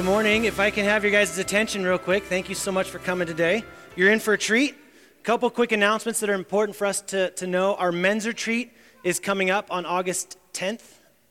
Good morning. If I can have your guys' attention real quick, thank you so much for coming today. You're in for a treat. A couple quick announcements that are important for us to, to know. Our men's retreat is coming up on August 10th,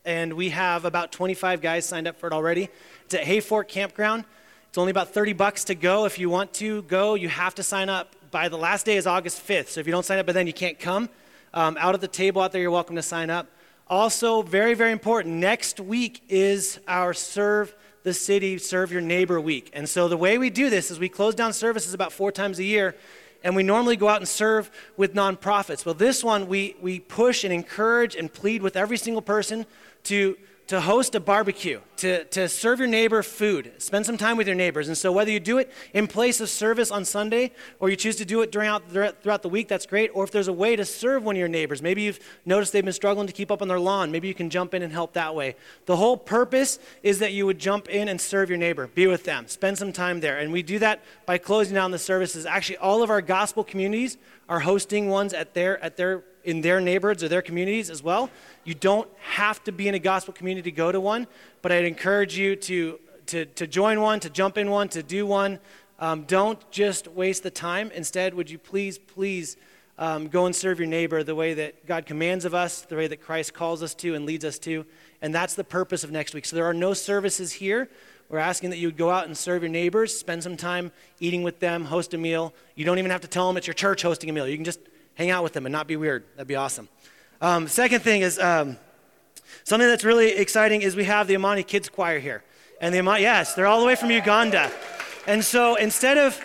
and we have about 25 guys signed up for it already. It's at Hayfork Campground. It's only about 30 bucks to go. If you want to go, you have to sign up by the last day is August 5th. So if you don't sign up by then, you can't come. Um, out at the table out there, you're welcome to sign up. Also, very, very important, next week is our Serve the City, Serve Your Neighbor week. And so the way we do this is we close down services about four times a year, and we normally go out and serve with nonprofits. Well, this one, we, we push and encourage and plead with every single person to to host a barbecue, to, to serve your neighbor food, spend some time with your neighbors. And so, whether you do it in place of service on Sunday or you choose to do it during, throughout the week, that's great. Or if there's a way to serve one of your neighbors, maybe you've noticed they've been struggling to keep up on their lawn, maybe you can jump in and help that way. The whole purpose is that you would jump in and serve your neighbor, be with them, spend some time there. And we do that by closing down the services. Actually, all of our gospel communities are hosting ones at their, at their in their neighborhoods or their communities as well. You don't have to be in a gospel community to go to one, but I'd encourage you to, to, to join one, to jump in one, to do one. Um, don't just waste the time. Instead, would you please, please um, go and serve your neighbor the way that God commands of us, the way that Christ calls us to and leads us to. And that's the purpose of next week. So there are no services here. We're asking that you would go out and serve your neighbors, spend some time eating with them, host a meal. You don't even have to tell them it's your church hosting a meal. You can just hang out with them and not be weird. That'd be awesome. Um, second thing is um, something that's really exciting is we have the Amani Kids Choir here. And the Amani, yes, they're all the way from Uganda. And so instead of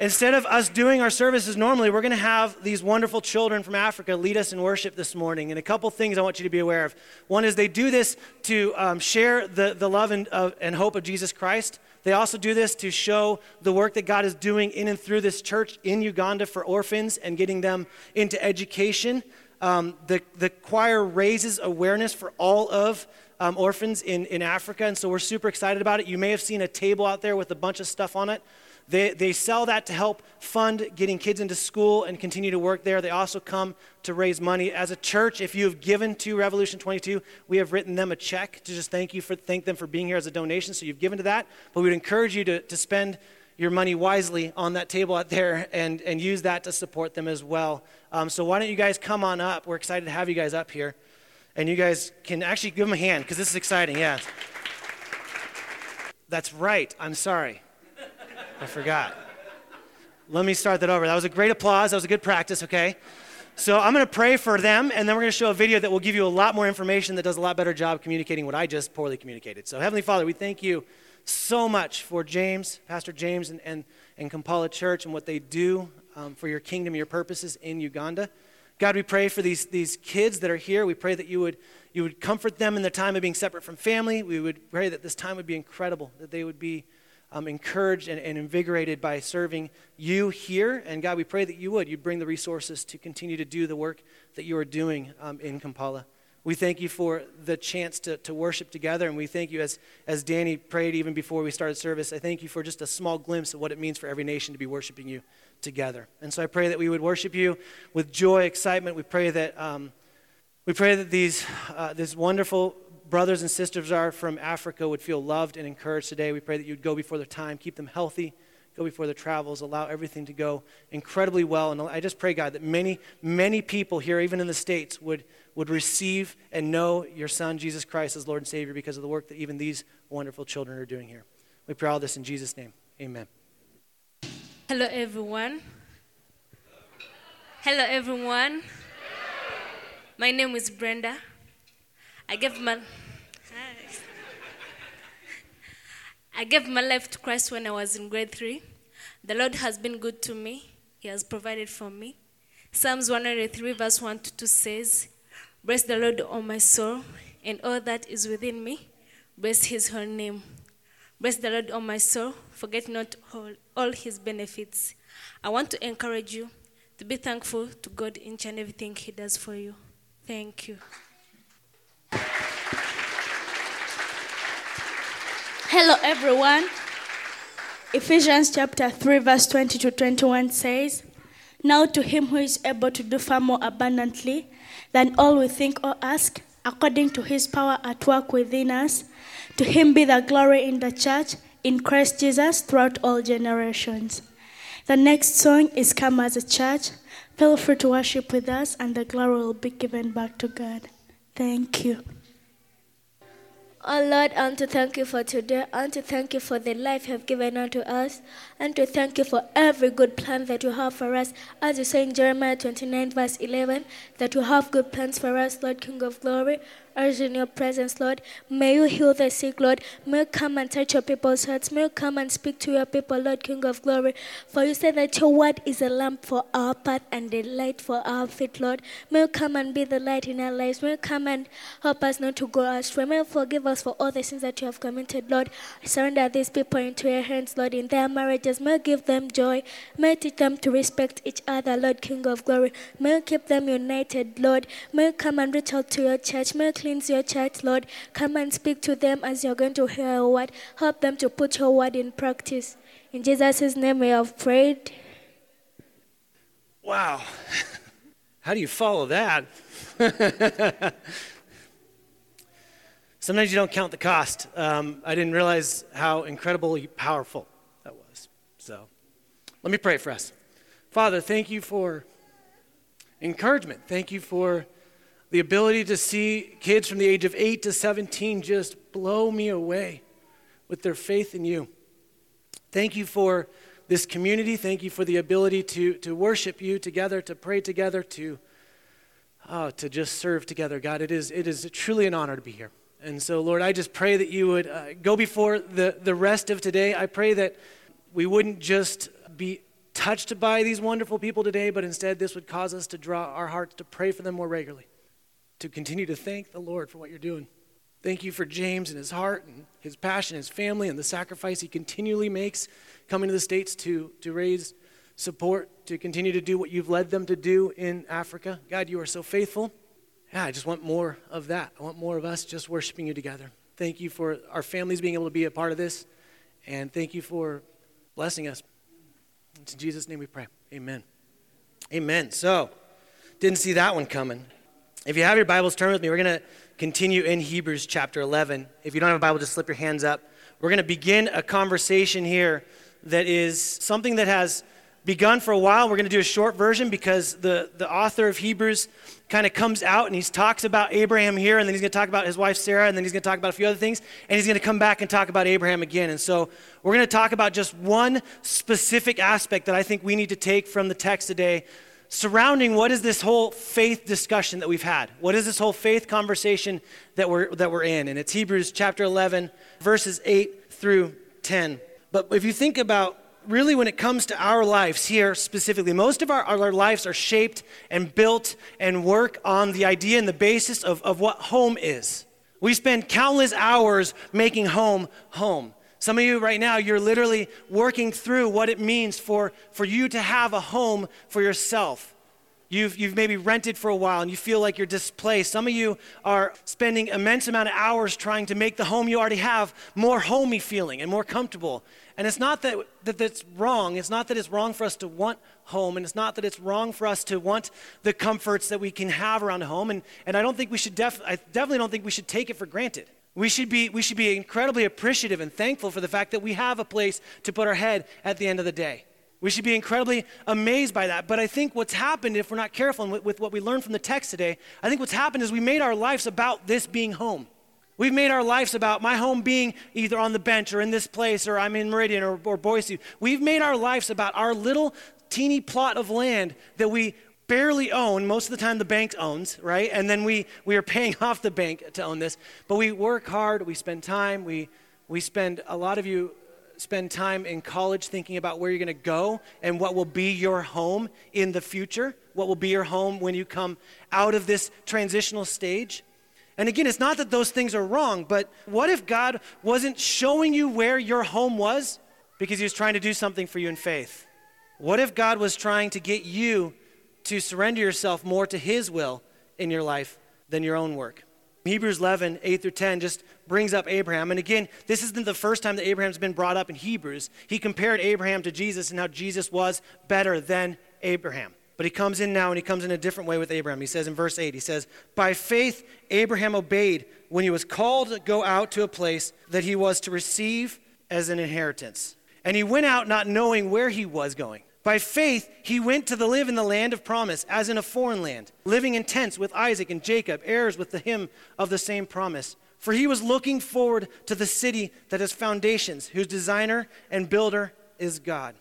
instead of us doing our services normally, we're going to have these wonderful children from Africa lead us in worship this morning. And a couple things I want you to be aware of. One is they do this to um, share the, the love and, uh, and hope of Jesus Christ. They also do this to show the work that God is doing in and through this church in Uganda for orphans and getting them into education. Um, the, the choir raises awareness for all of um, orphans in, in Africa, and so we're super excited about it. You may have seen a table out there with a bunch of stuff on it. They, they sell that to help fund getting kids into school and continue to work there. They also come to raise money. As a church, if you have given to Revolution 22, we have written them a check to just thank you for thank them for being here as a donation. So you've given to that. But we would encourage you to, to spend your money wisely on that table out there and, and use that to support them as well. Um, so why don't you guys come on up? We're excited to have you guys up here. And you guys can actually give them a hand because this is exciting, yeah. That's right. I'm sorry. I forgot. Let me start that over. That was a great applause. That was a good practice, okay? So I'm going to pray for them, and then we're going to show a video that will give you a lot more information that does a lot better job communicating what I just poorly communicated. So, Heavenly Father, we thank you so much for James, Pastor James, and, and, and Kampala Church and what they do um, for your kingdom, your purposes in Uganda. God, we pray for these, these kids that are here. We pray that you would, you would comfort them in the time of being separate from family. We would pray that this time would be incredible, that they would be um, encouraged and, and invigorated by serving you here. And God, we pray that you would. You'd bring the resources to continue to do the work that you are doing um, in Kampala. We thank you for the chance to, to worship together. And we thank you, as, as Danny prayed even before we started service, I thank you for just a small glimpse of what it means for every nation to be worshiping you together. And so I pray that we would worship you with joy, excitement. We pray that, um, we pray that these, uh, this wonderful brothers and sisters are from Africa would feel loved and encouraged today. We pray that you'd go before their time, keep them healthy, go before their travels, allow everything to go incredibly well. And I just pray, God, that many, many people here, even in the States, would, would receive and know your Son, Jesus Christ, as Lord and Savior because of the work that even these wonderful children are doing here. We pray all this in Jesus' name. Amen. Hello, everyone. Hello, everyone. My name is Brenda. I gave my I gave my life to Christ when I was in grade three. The Lord has been good to me. He has provided for me. Psalms 103, verse 1 to 2 says, Bless the Lord, O my soul, and all that is within me. Bless his holy name. Bless the Lord, O my soul. Forget not all, all his benefits. I want to encourage you to be thankful to God in each and everything he does for you. Thank you. Hello, everyone. Ephesians chapter 3, verse 20 to 21 says, Now to him who is able to do far more abundantly than all we think or ask, according to his power at work within us. To him be the glory in the church, in Christ Jesus, throughout all generations. The next song is Come as a Church. Feel free to worship with us, and the glory will be given back to God. Thank you. Oh Lord, I want to thank you for today. I want to thank you for the life you have given unto us. And to thank you for every good plan that you have for us. As you say in Jeremiah 29, verse 11, that you have good plans for us, Lord King of glory urge in your presence, Lord. May you heal the sick, Lord. May you come and touch your people's hearts. May you come and speak to your people, Lord, King of glory. For you said that your word is a lamp for our path and a light for our feet, Lord. May you come and be the light in our lives. May you come and help us not to go astray. May you forgive us for all the sins that you have committed, Lord. I surrender these people into your hands, Lord, in their marriages. May you give them joy. May you teach them to respect each other, Lord, King of glory. May you keep them united, Lord. May you come and reach out to your church. May you cleanse your church, Lord. Come and speak to them as you're going to hear your word. Help them to put your word in practice. In Jesus' name we have prayed. Wow. How do you follow that? Sometimes you don't count the cost. Um, I didn't realize how incredibly powerful that was. So let me pray for us. Father, thank you for encouragement. Thank you for the ability to see kids from the age of 8 to 17 just blow me away with their faith in you. Thank you for this community. Thank you for the ability to, to worship you together, to pray together, to, oh, to just serve together. God, it is, it is truly an honor to be here. And so, Lord, I just pray that you would uh, go before the, the rest of today. I pray that we wouldn't just be touched by these wonderful people today, but instead this would cause us to draw our hearts to pray for them more regularly to continue to thank the Lord for what you're doing. Thank you for James and his heart and his passion, his family, and the sacrifice he continually makes coming to the States to, to raise support, to continue to do what you've led them to do in Africa. God, you are so faithful. Yeah, I just want more of that. I want more of us just worshiping you together. Thank you for our families being able to be a part of this. And thank you for blessing us. It's in Jesus' name we pray. Amen. Amen. So, didn't see that one coming. If you have your Bibles, turn with me. We're going to continue in Hebrews chapter 11. If you don't have a Bible, just slip your hands up. We're going to begin a conversation here that is something that has begun for a while. We're going to do a short version because the, the author of Hebrews kind of comes out and he talks about Abraham here, and then he's going to talk about his wife Sarah, and then he's going to talk about a few other things, and he's going to come back and talk about Abraham again. And so we're going to talk about just one specific aspect that I think we need to take from the text today surrounding what is this whole faith discussion that we've had? What is this whole faith conversation that we're, that we're in? And it's Hebrews chapter 11, verses 8 through 10. But if you think about really when it comes to our lives here specifically, most of our, our lives are shaped and built and work on the idea and the basis of, of what home is. We spend countless hours making home home. Some of you right now, you're literally working through what it means for, for you to have a home for yourself. You've, you've maybe rented for a while and you feel like you're displaced. Some of you are spending immense amount of hours trying to make the home you already have more homey feeling and more comfortable. And it's not that, that that's wrong. It's not that it's wrong for us to want home, and it's not that it's wrong for us to want the comforts that we can have around a home. And, and I don't think we should, def- I definitely don't think we should take it for granted. We should, be, we should be incredibly appreciative and thankful for the fact that we have a place to put our head at the end of the day. We should be incredibly amazed by that. But I think what's happened, if we're not careful with, with what we learned from the text today, I think what's happened is we made our lives about this being home. We've made our lives about my home being either on the bench or in this place or I'm in Meridian or, or Boise. We've made our lives about our little teeny plot of land that we barely own. Most of the time, the bank owns, right? And then we, we are paying off the bank to own this. But we work hard, we spend time, we, we spend, a lot of you spend time in college thinking about where you're going to go and what will be your home in the future, what will be your home when you come out of this transitional stage. And again, it's not that those things are wrong, but what if God wasn't showing you where your home was because he was trying to do something for you in faith? What if God was trying to get you to surrender yourself more to His will in your life than your own work. Hebrews 11, 8 through 10 just brings up Abraham. And again, this isn't the first time that Abraham's been brought up in Hebrews. He compared Abraham to Jesus and how Jesus was better than Abraham. But he comes in now and he comes in a different way with Abraham. He says in verse 8, he says, By faith, Abraham obeyed when he was called to go out to a place that he was to receive as an inheritance. And he went out not knowing where he was going. By faith, he went to the live in the land of promise, as in a foreign land, living in tents with Isaac and Jacob, heirs with the him of the same promise. For he was looking forward to the city that has foundations, whose designer and builder is God.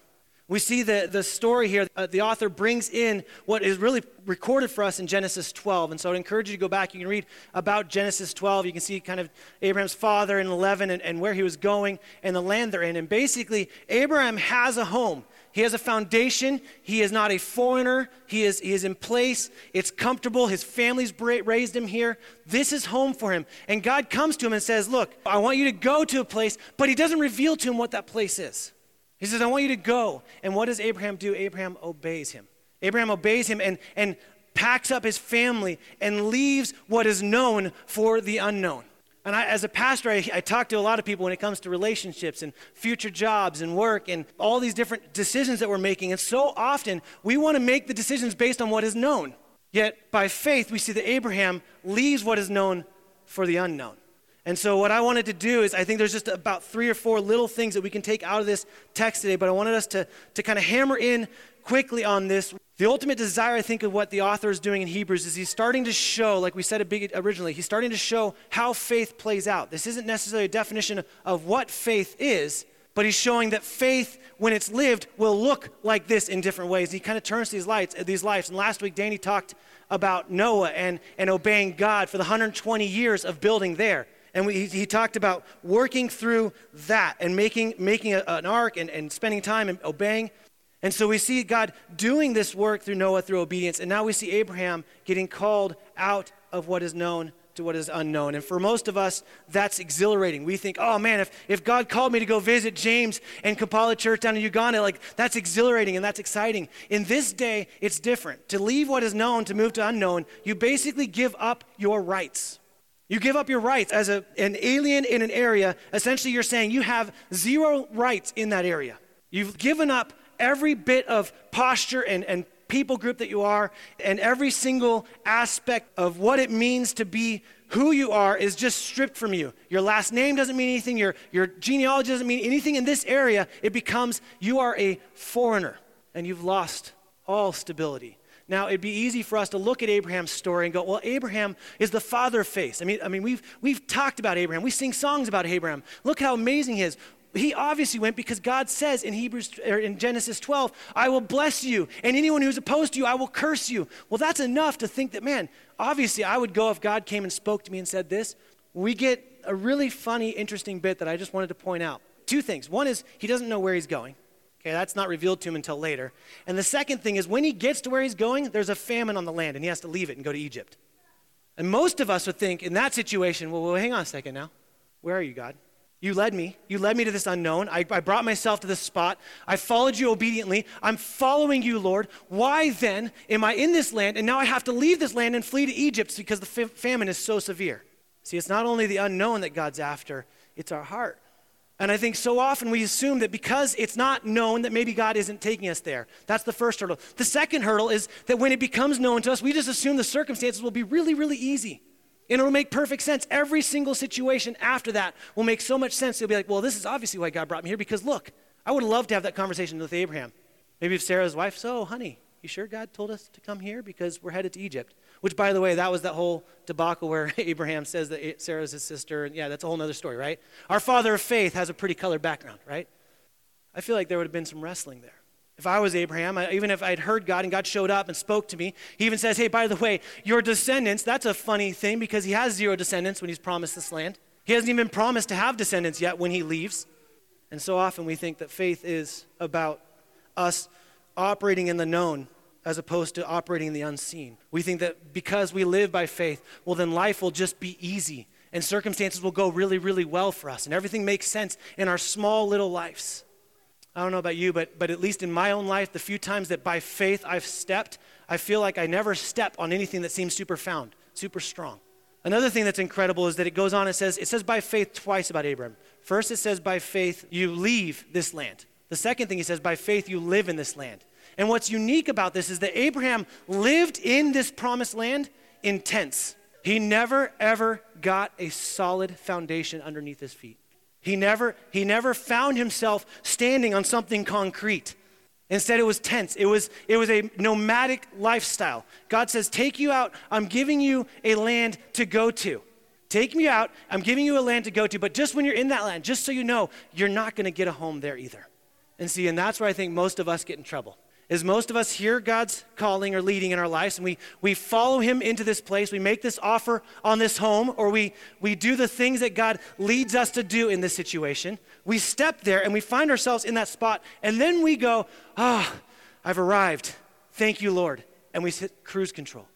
We see the, the story here. Uh, the author brings in what is really recorded for us in Genesis 12. And so I'd encourage you to go back. You can read about Genesis 12. You can see kind of Abraham's father in 11 and, and where he was going and the land they're in. And basically, Abraham has a home. He has a foundation. He is not a foreigner. He is, he is in place. It's comfortable. His family's raised him here. This is home for him. And God comes to him and says, Look, I want you to go to a place, but he doesn't reveal to him what that place is. He says, I want you to go. And what does Abraham do? Abraham obeys him. Abraham obeys him and, and packs up his family and leaves what is known for the unknown. And I, as a pastor, I, I, talk to a lot of people when it comes to relationships and future jobs and work and all these different decisions that we're making. And so often, we want to make the decisions based on what is known. Yet, by faith, we see that Abraham leaves what is known for the unknown. And so, what I wanted to do is, I think there's just about three or four little things that we can take out of this text today, but I wanted us to, to kind of hammer in quickly on this. The ultimate desire, I think, of what the author is doing in Hebrews is he's starting to show, like we said originally, he's starting to show how faith plays out. This isn't necessarily a definition of what faith is, but he's showing that faith, when it's lived, will look like this in different ways. He kind of turns these lights, uh, these lives. And last week, Danny talked about Noah and, and obeying God for the 120 years of building there. And we, he talked about working through that and making, making a, an ark and, and spending time and obeying. And so we see God doing this work through Noah through obedience. And now we see Abraham getting called out of what is known to what is unknown. And for most of us, that's exhilarating. We think, oh man, if, if God called me to go visit James and Kampala Church down in Uganda, like that's exhilarating and that's exciting. In this day, it's different. To leave what is known to move to unknown, you basically give up your rights. You give up your rights as a, an alien in an area. Essentially, you're saying you have zero rights in that area. You've given up every bit of posture and, and people group that you are, and every single aspect of what it means to be who you are is just stripped from you. Your last name doesn't mean anything, your, your genealogy doesn't mean anything in this area. It becomes you are a foreigner, and you've lost all stability. Now, it'd be easy for us to look at Abraham's story and go, well, Abraham is the father of faith. I mean, I mean we've, we've talked about Abraham. We sing songs about Abraham. Look how amazing he is. He obviously went because God says in Hebrews or in Genesis 12, I will bless you, and anyone who's opposed to you, I will curse you. Well, that's enough to think that, man, obviously I would go if God came and spoke to me and said this. We get a really funny, interesting bit that I just wanted to point out. Two things. One is he doesn't know where he's going. Okay, that's not revealed to him until later. And the second thing is when he gets to where he's going, there's a famine on the land and he has to leave it and go to Egypt. And most of us would think in that situation, well, well hang on a second now. Where are you, God? You led me. You led me to this unknown. I, I, brought myself to this spot. I followed you obediently. I'm following you, Lord. Why then am I in this land and now I have to leave this land and flee to Egypt because the famine is so severe? See, it's not only the unknown that God's after, it's our heart. And I think so often we assume that because it's not known that maybe God isn't taking us there. That's the first hurdle. The second hurdle is that when it becomes known to us, we just assume the circumstances will be really, really easy. And it'll make perfect sense. Every single situation after that will make so much sense. You'll be like, well, this is obviously why God brought me here because look, I would love to have that conversation with Abraham. Maybe if Sarah's wife, so honey, you sure God told us to come here because we're headed to Egypt? Which, by the way, that was that whole debacle where Abraham says that Sarah's his sister. And yeah, that's a whole other story, right? Our father of faith has a pretty colored background, right? I feel like there would have been some wrestling there. If I was Abraham, even if I'd heard God and God showed up and spoke to me, he even says, hey, by the way, your descendants, that's a funny thing because he has zero descendants when he's promised this land. He hasn't even promised to have descendants yet when he leaves. And so often we think that faith is about us operating in the known as opposed to operating in the unseen. We think that because we live by faith, well, then life will just be easy and circumstances will go really, really well for us and everything makes sense in our small little lives. I don't know about you, but, but at least in my own life, the few times that by faith I've stepped, I feel like I never step on anything that seems super found, super strong. Another thing that's incredible is that it goes on, it says, it says by faith twice about Abraham. First, it says by faith you leave this land. The second thing he says, by faith you live in this land. And what's unique about this is that Abraham lived in this promised land in tents. He never, ever got a solid foundation underneath his feet. He never, he never found himself standing on something concrete. Instead, it was tents. It was, it was a nomadic lifestyle. God says, Take you out. I'm giving you a land to go to. Take me out. I'm giving you a land to go to. But just when you're in that land, just so you know, you're not going to get a home there either. And see, and that's where I think most of us get in trouble. Is most of us hear God's calling or leading in our lives, and we, we follow Him into this place. We make this offer on this home, or we, we do the things that God leads us to do in this situation. We step there and we find ourselves in that spot, and then we go, Ah, oh, I've arrived. Thank you, Lord. And we hit cruise control.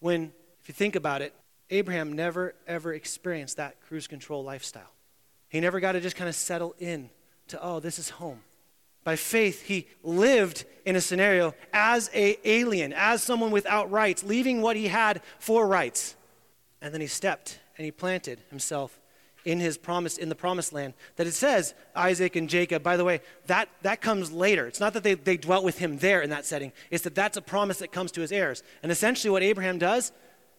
When, if you think about it, Abraham never, ever experienced that cruise control lifestyle. He never got to just kind of settle in to, oh, this is home. By faith, he lived in a scenario as a alien, as someone without rights, leaving what he had for rights. And then he stepped and he planted himself in his promise in the promised land that it says isaac and jacob by the way that, that comes later it's not that they, they dwelt with him there in that setting it's that that's a promise that comes to his heirs and essentially what abraham does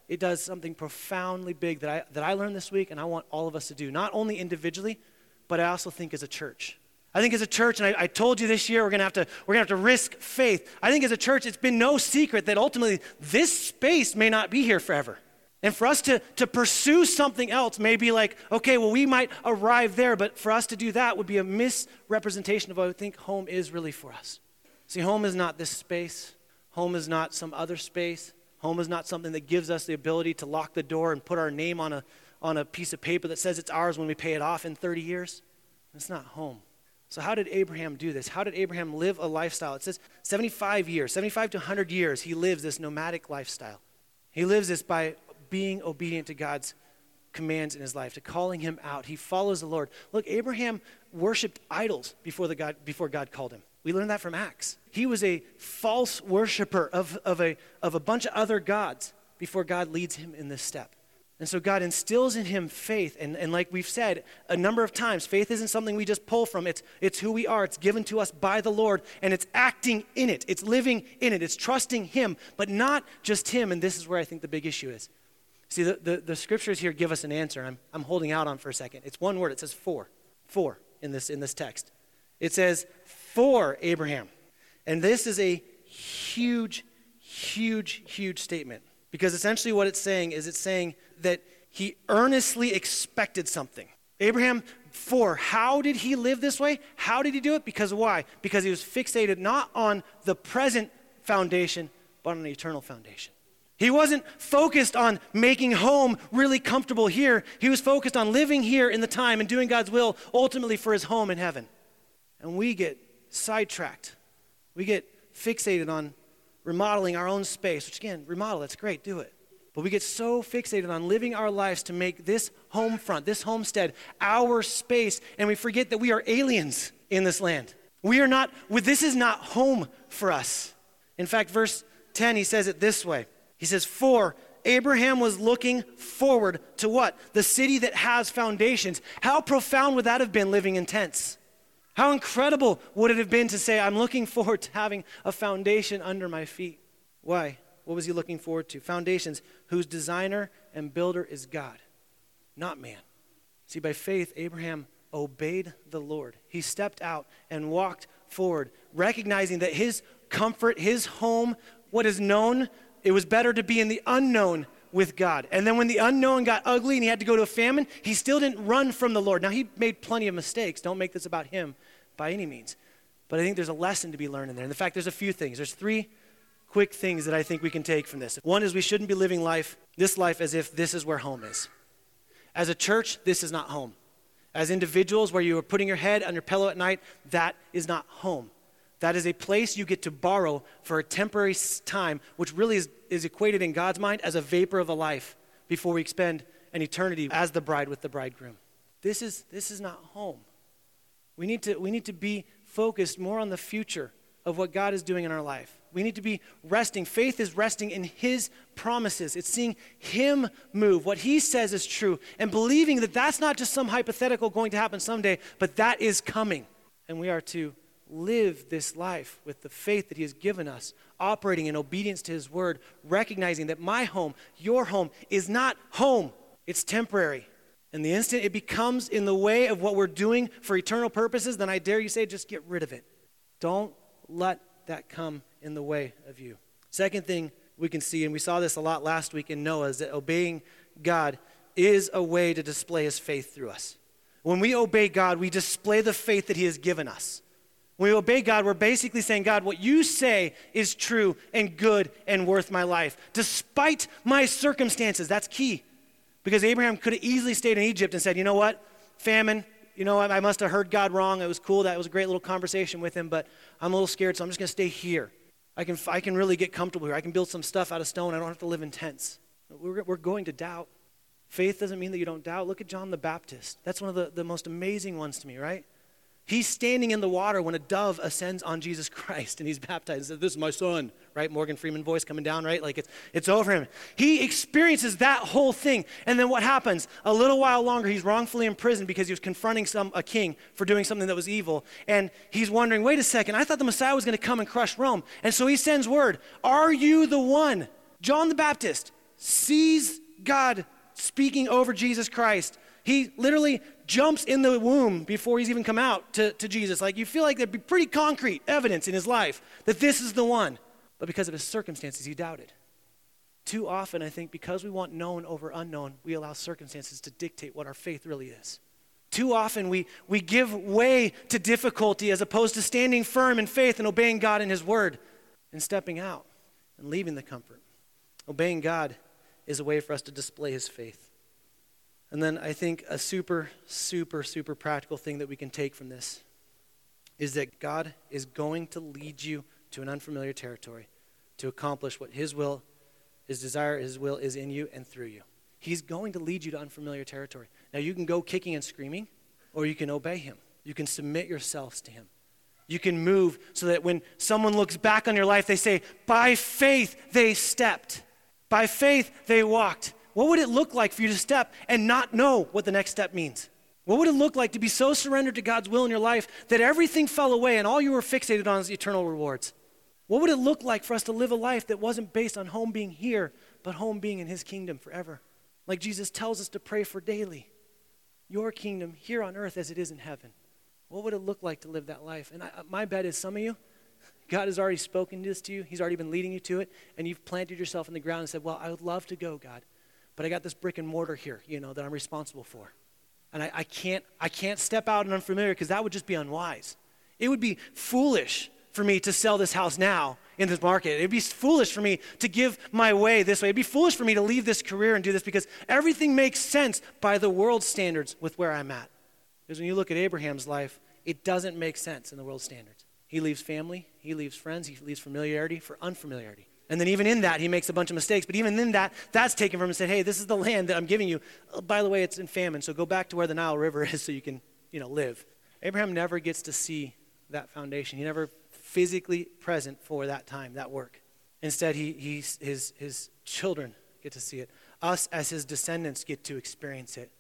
it does something profoundly big that I, that I learned this week and I want all of us to do, not only individually, but I also think as a church. I think as a church, and I, I told you this year we're gonna have to we're gonna have to risk faith. I think as a church, it's been no secret that ultimately this space may not be here forever. And for us to, to pursue something else may be like, okay, well, we might arrive there, but for us to do that would be a misrepresentation of what I think home is really for us. See, home is not this space, home is not some other space. Home is not something that gives us the ability to lock the door and put our name on a, on a piece of paper that says it's ours when we pay it off in 30 years. It's not home. So, how did Abraham do this? How did Abraham live a lifestyle? It says 75 years, 75 to 100 years, he lives this nomadic lifestyle. He lives this by being obedient to God's commands in his life, to calling him out. He follows the Lord. Look, Abraham worshiped idols before, the God, before God called him. We learn that from Acts. He was a false worshiper of, of, a, of a bunch of other gods before God leads him in this step. And so God instills in him faith. And, and like we've said a number of times, faith isn't something we just pull from. It's, it's who we are. It's given to us by the Lord. And it's acting in it. It's living in it. It's trusting him, but not just him. And this is where I think the big issue is. See, the, the, the scriptures here give us an answer. I'm, I'm holding out on for a second. It's one word. It says for. For in this, in this text. It says, for Abraham. And this is a huge, huge, huge statement. Because essentially what it's saying is it's saying that he earnestly expected something. Abraham, for how did he live this way? How did he do it? Because why? Because he was fixated not on the present foundation, but on the eternal foundation. He wasn't focused on making home really comfortable here. He was focused on living here in the time and doing God's will ultimately for his home in heaven. And we get sidetracked. We get fixated on remodeling our own space, which again, remodel, that's great, do it. But we get so fixated on living our lives to make this home front, this homestead, our space, and we forget that we are aliens in this land. We are not, this is not home for us. In fact, verse 10, he says it this way He says, For Abraham was looking forward to what? The city that has foundations. How profound would that have been living in tents? How incredible would it have been to say, I'm looking forward to having a foundation under my feet? Why? What was he looking forward to? Foundations whose designer and builder is God, not man. See, by faith, Abraham obeyed the Lord. He stepped out and walked forward, recognizing that his comfort, his home, what is known, it was better to be in the unknown with God. And then when the unknown got ugly and he had to go to a famine, he still didn't run from the Lord. Now, he made plenty of mistakes. Don't make this about him by any means. But I think there's a lesson to be learned in there. And in fact, there's a few things. There's three quick things that I think we can take from this. One is we shouldn't be living life, this life, as if this is where home is. As a church, this is not home. As individuals, where you are putting your head on your pillow at night, that is not home. That is a place you get to borrow for a temporary time, which really is, is equated in God's mind as a vapor of a life before we spend an eternity as the bride with the bridegroom. This is, this is not home. We need, to, we need to be focused more on the future of what God is doing in our life. We need to be resting. Faith is resting in His promises. It's seeing Him move, what He says is true, and believing that that's not just some hypothetical going to happen someday, but that is coming. And we are to live this life with the faith that He has given us, operating in obedience to His word, recognizing that my home, your home, is not home, it's temporary. And the instant it becomes in the way of what we're doing for eternal purposes, then I dare you say, just get rid of it. Don't let that come in the way of you. Second thing we can see, and we saw this a lot last week in Noah, is that obeying God is a way to display his faith through us. When we obey God, we display the faith that he has given us. When we obey God, we're basically saying, God, what you say is true and good and worth my life, despite my circumstances. That's key. Because Abraham could have easily stayed in Egypt and said, you know what? Famine, you know, I must have heard God wrong. It was cool. That was a great little conversation with him, but I'm a little scared, so I'm just going to stay here. I can, I can really get comfortable here. I can build some stuff out of stone. I don't have to live in tents. We're, we're going to doubt. Faith doesn't mean that you don't doubt. Look at John the Baptist. That's one of the, the most amazing ones to me, right? He's standing in the water when a dove ascends on Jesus Christ and he's baptized This is my son, right? Morgan Freeman voice coming down, right? Like it's, it's over him. He experiences that whole thing. And then what happens? A little while longer, he's wrongfully imprisoned because he was confronting some, a king for doing something that was evil. And he's wondering, Wait a second, I thought the Messiah was going to come and crush Rome. And so he sends word, Are you the one? John the Baptist sees God speaking over Jesus Christ. He literally jumps in the womb before he's even come out to, to Jesus. Like you feel like there'd be pretty concrete evidence in his life that this is the one. But because of his circumstances, he doubted. Too often, I think, because we want known over unknown, we allow circumstances to dictate what our faith really is. Too often, we, we give way to difficulty as opposed to standing firm in faith and obeying God and His Word and stepping out and leaving the comfort. Obeying God is a way for us to display His faith. And then I think a super, super, super practical thing that we can take from this is that God is going to lead you to an unfamiliar territory to accomplish what His will, His desire, His will is in you and through you. He's going to lead you to unfamiliar territory. Now, you can go kicking and screaming, or you can obey Him. You can submit yourselves to Him. You can move so that when someone looks back on your life, they say, By faith they stepped, by faith they walked. What would it look like for you to step and not know what the next step means? What would it look like to be so surrendered to God's will in your life that everything fell away and all you were fixated on is eternal rewards? What would it look like for us to live a life that wasn't based on home being here, but home being in His kingdom forever? Like Jesus tells us to pray for daily. Your kingdom here on earth as it is in heaven. What would it look like to live that life? And I, uh, my bet is some of you, God has already spoken this to you. He's already been leading you to it, and you've planted yourself in the ground and said, Well, I would love to go, God but I got this brick and mortar here, you know, that I'm responsible for. And I, I can't, I can't step out and unfamiliar because that would just be unwise. It would be foolish for me to sell this house now in this market. It'd be foolish for me to give my way this way. It'd be foolish for me to leave this career and do this because everything makes sense by the world's standards with where I'm at. Because when you look at Abraham's life, it doesn't make sense in the world's standards. He leaves family, he leaves friends, he leaves familiarity for unfamiliarity. And then even in that, he makes a bunch of mistakes. But even in that, that's taken from him and said, hey, this is the land that I'm giving you. Oh, by the way, it's in famine, so go back to where the Nile River is so you can, you know, live. Abraham never gets to see that foundation. He never physically present for that time, that work. Instead, he, he, his, his children get to see it. Us, as his descendants, get to experience it.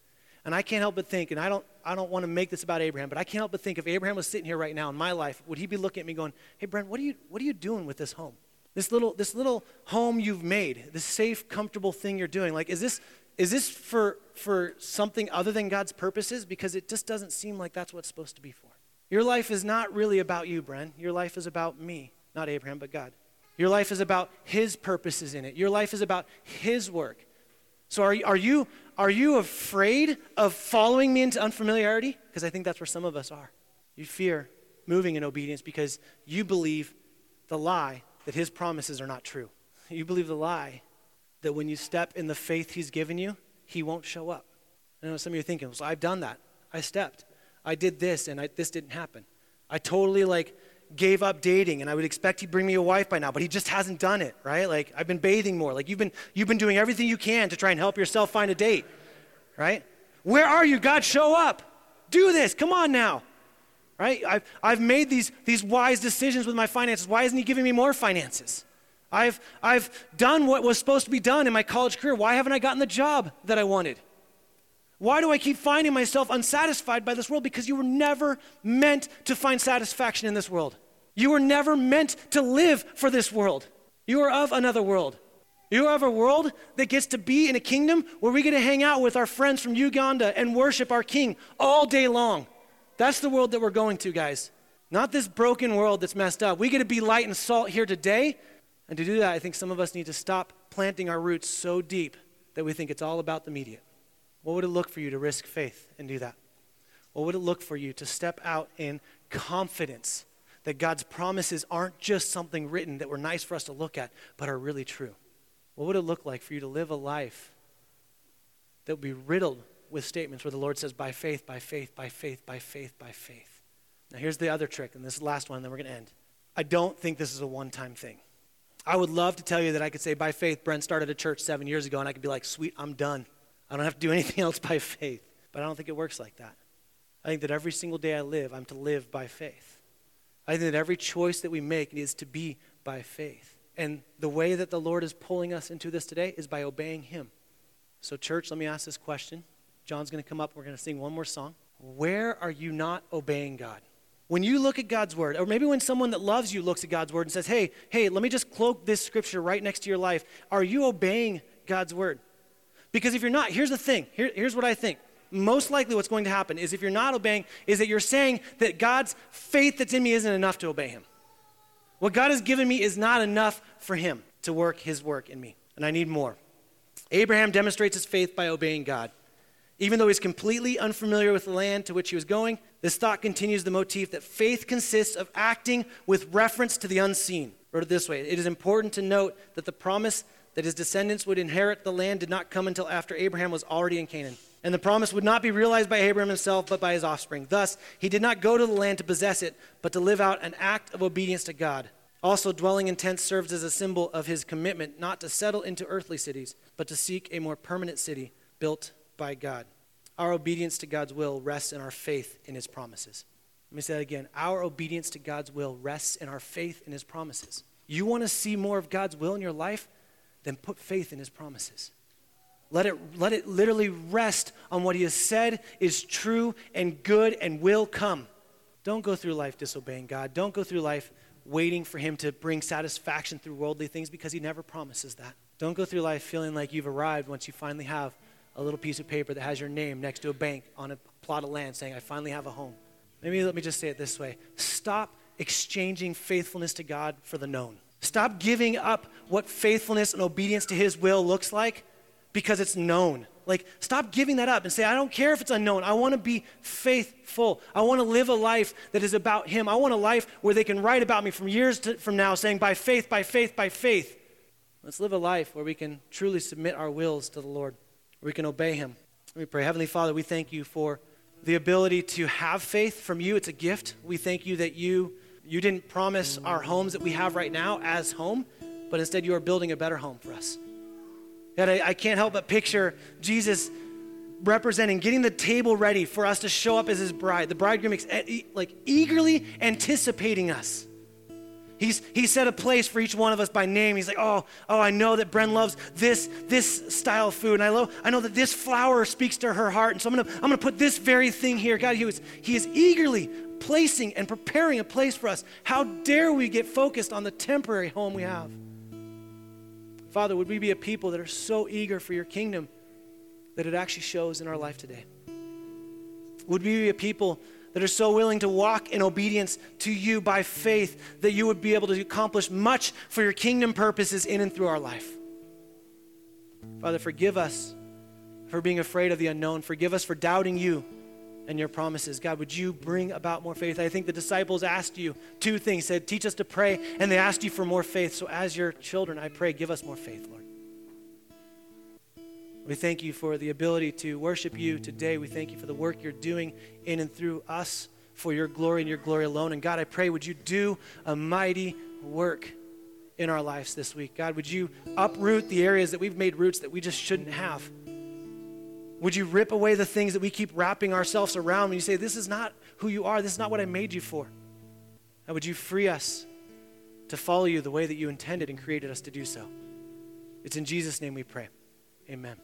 And I can't help but think, and I don't, I don't want to make this about Abraham, but I can't help but think if Abraham was sitting here right now in my life, would he be looking at me going, hey, Bren, what are you, what are you doing with this home? This little, this little home you've made, this safe, comfortable thing you're doing, like, is this, is this for, for something other than God's purposes? Because it just doesn't seem like that's what it's supposed to be for. Your life is not really about you, Bren. Your life is about me, not Abraham, but God. Your life is about His purposes in it. Your life is about His work. So are, are, you, are you afraid of following me into unfamiliarity? Because I think that's where some of us are. You fear moving in obedience because you believe the lie that his promises are not true. You believe the lie that when you step in the faith he's given you, he won't show up. I know some of you are thinking, well, I've done that. I stepped. I did this and I, this didn't happen. I totally like gave up dating and I would expect he'd bring me a wife by now, but he just hasn't done it, right? Like I've been bathing more. Like you've been you've been doing everything you can to try and help yourself find a date. Right? Where are you? God, show up. Do this. Come on now right? I've, I've made these, these wise decisions with my finances. Why isn't he giving me more finances? I've, I've done what was supposed to be done in my college career. Why haven't I gotten the job that I wanted? Why do I keep finding myself unsatisfied by this world? Because you were never meant to find satisfaction in this world. You were never meant to live for this world. You are of another world. You are of a world that gets to be in a kingdom where we get to hang out with our friends from Uganda and worship our king all day long. That's the world that we're going to, guys. Not this broken world that's messed up. We get to be light and salt here today. And to do that, I think some of us need to stop planting our roots so deep that we think it's all about the media. What would it look for you to risk faith and do that? What would it look for you to step out in confidence that God's promises aren't just something written that were nice for us to look at, but are really true? What would it look like for you to live a life that would be riddled with statements where the Lord says, by faith, by faith, by faith, by faith, by faith? Now, here's the other trick, and this last one, then we're going to end. I don't think this is a one time thing. I would love to tell you that I could say, by faith, Bren started a church seven years ago, and I could be like, sweet, I'm done. I don't have to do anything else by faith. But I don't think it works like that. I think that every single day I live, I'm to live by faith. I think that every choice that we make needs to be by faith. And the way that the Lord is pulling us into this today is by obeying Him. So, church, let me ask this question. John's going to come up. We're going to sing one more song. Where are you not obeying God? When you look at God's word, or maybe when someone that loves you looks at God's word and says, hey, hey, let me just cloak this scripture right next to your life, are you obeying God's word? Because if you're not, here's the thing. Here, here's what I think. Most likely, what's going to happen is if you're not obeying, is that you're saying that God's faith that's in me isn't enough to obey Him. What God has given me is not enough for Him to work His work in me, and I need more. Abraham demonstrates his faith by obeying God. Even though he's completely unfamiliar with the land to which he was going, this thought continues the motif that faith consists of acting with reference to the unseen. Wrote it this way It is important to note that the promise that his descendants would inherit the land did not come until after Abraham was already in Canaan. And the promise would not be realized by Abraham himself, but by his offspring. Thus, he did not go to the land to possess it, but to live out an act of obedience to God. Also, dwelling in tents serves as a symbol of his commitment not to settle into earthly cities, but to seek a more permanent city built by God. Our obedience to God's will rests in our faith in his promises. Let me say that again. Our obedience to God's will rests in our faith in his promises. You want to see more of God's will in your life? then put faith in his promises. Let it, let it literally rest on what he has said is true and good and will come. Don't go through life disobeying God. Don't go through life waiting for him to bring satisfaction through worldly things because he never promises that. Don't go through life feeling like you've arrived once you finally have a little piece of paper that has your name next to a bank on a plot of land saying, I finally have a home. Maybe let me just say it this way stop exchanging faithfulness to God for the known. Stop giving up what faithfulness and obedience to His will looks like because it's known. Like, stop giving that up and say, I don't care if it's unknown. I want to be faithful. I want to live a life that is about Him. I want a life where they can write about me from years to, from now saying, by faith, by faith, by faith. Let's live a life where we can truly submit our wills to the Lord, we can obey Him. Let me pray. Heavenly Father, we thank you for the ability to have faith from you. It's a gift. We thank you that you you didn't promise our homes that we have right now as home, but instead you are building a better home for us. And I, I can't help but picture Jesus representing, getting the table ready for us to show up as his bride. The bridegroom is like eagerly anticipating us. He's, he set a place for each one of us by name. He's like, oh, oh, I know that Bren loves this, this style of food. And I, lo- I know that this flower speaks to her heart. And so I'm going to I'm gonna put this very thing here. God, he, was, he is eagerly placing and preparing a place for us. How dare we get focused on the temporary home we have? Father, would we be a people that are so eager for your kingdom that it actually shows in our life today? Would we be a people that are so willing to walk in obedience to you by faith that you would be able to accomplish much for your kingdom purposes in and through our life? Father, forgive us for being afraid of the unknown. Forgive us for doubting you and your promises. God, would you bring about more faith? I think the disciples asked you two things, said, teach us to pray, and they asked you for more faith. So as your children, I pray, give us more faith, Lord. We thank you for the ability to worship you today. We thank you for the work you're doing in and through us for your glory and your glory alone. And God, I pray, would you do a mighty work in our lives this week? God, would you uproot the areas that we've made roots that we just shouldn't have? Would you rip away the things that we keep wrapping ourselves around when you say, This is not who you are, this is not what I made you for? And would you free us to follow you the way that you intended and created us to do so? It's in Jesus' name we pray. Amen.